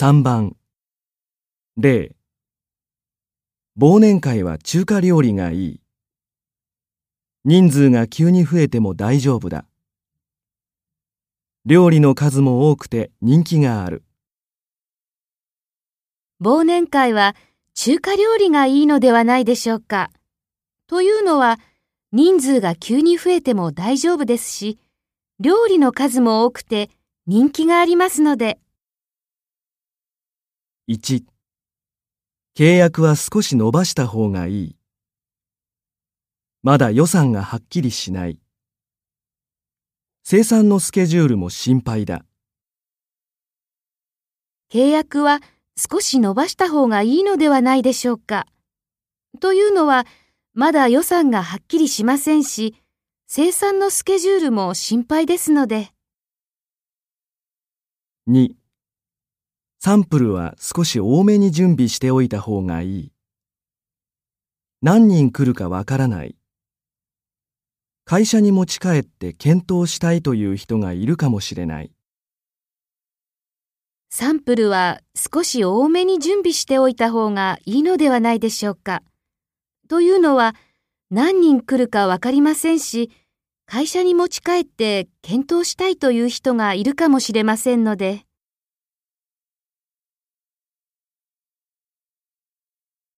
3番例忘年会は中華料理がいい。人数が急に増えても大丈夫だ。料理の数も多くて人気がある。忘年会は中華料理がいいのではないでしょうか。というのは、人数が急に増えても大丈夫ですし、料理の数も多くて人気がありますので。1契約は少し伸ばした方がいい。まだ予算がはっきりしない。生産のスケジュールも心配だ。契約は少し伸ばした方がいいのではないでしょうか。というのは、まだ予算がはっきりしませんし、生産のスケジュールも心配ですので。2サンプルは少し多めに準備しておいた方がいい。何人来るかわからない。会社に持ち帰って検討したいという人がいるかもしれない。サンプルは少し多めに準備しておいた方がいいのではないでしょうか。というのは、何人来るかわかりませんし、会社に持ち帰って検討したいという人がいるかもしれませんので。